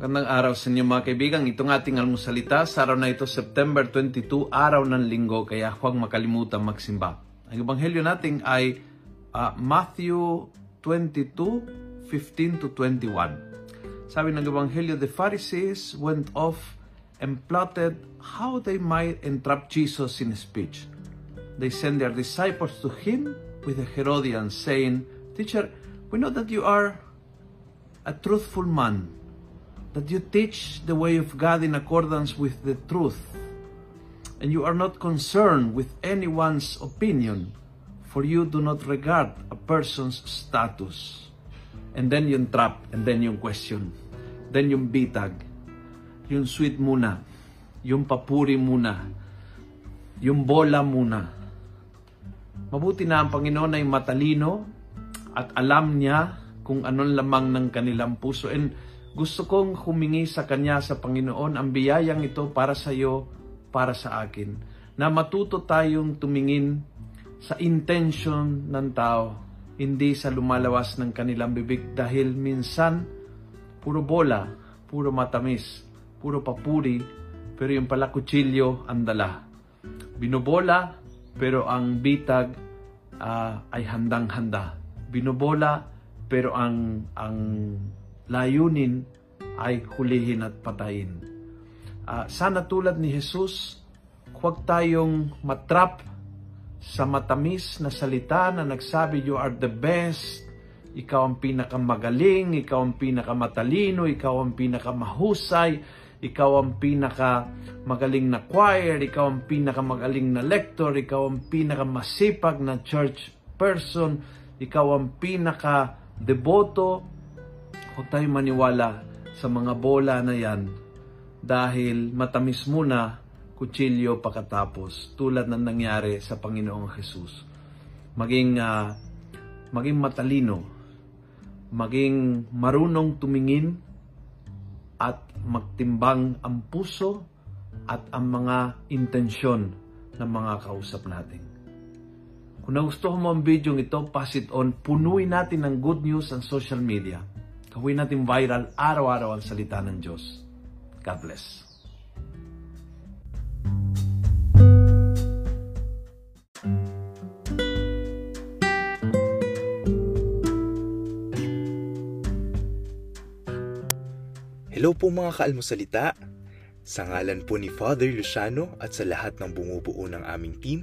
Magandang araw sa inyo mga kaibigan. Itong ating almusalita sa araw na ito, September 22, araw ng linggo, kaya huwag makalimutan magsimba. Ang ebanghelyo natin ay uh, Matthew 22, 15 to 21. Sabi ng ebanghelyo, the Pharisees went off and plotted how they might entrap Jesus in speech. They sent their disciples to him with the Herodians, saying, Teacher, we know that you are a truthful man that you teach the way of God in accordance with the truth, and you are not concerned with anyone's opinion, for you do not regard a person's status. And then yung trap, and then yung question, then yung bitag, yung sweet muna, yung papuri muna, yung bola muna. Mabuti na ang Panginoon ay matalino at alam niya kung anong lamang ng kanilang puso. And gusto kong humingi sa Kanya sa Panginoon ang biyayang ito para sa iyo, para sa akin. Na matuto tayong tumingin sa intention ng tao, hindi sa lumalawas ng kanilang bibig dahil minsan puro bola, puro matamis, puro papuri, pero yung pala kutsilyo ang dala. Binobola, pero ang bitag uh, ay handang-handa. Binobola, pero ang ang layunin ay hulihin at patayin. Uh, sana tulad ni Jesus, huwag tayong matrap sa matamis na salita na nagsabi, you are the best, ikaw ang pinakamagaling, ikaw ang pinakamatalino, ikaw ang pinakamahusay, ikaw ang pinakamagaling na choir, ikaw ang pinakamagaling na lector, ikaw ang pinakamasipag na church person, ikaw ang pinaka deboto, huwag tayong maniwala sa mga bola na yan dahil matamis muna kutsilyo pagkatapos tulad ng nangyari sa Panginoong Jesus. Maging uh, maging matalino, maging marunong tumingin at magtimbang ang puso at ang mga intensyon ng mga kausap natin. Kung nagustuhan mo ang video ito, pass it on. Punuin natin ng good news ang social media. Gawin natin viral araw-araw ang salita ng Diyos. God bless. Hello po mga kaalmosalita. Sa ngalan po ni Father Luciano at sa lahat ng bumubuo ng aming team,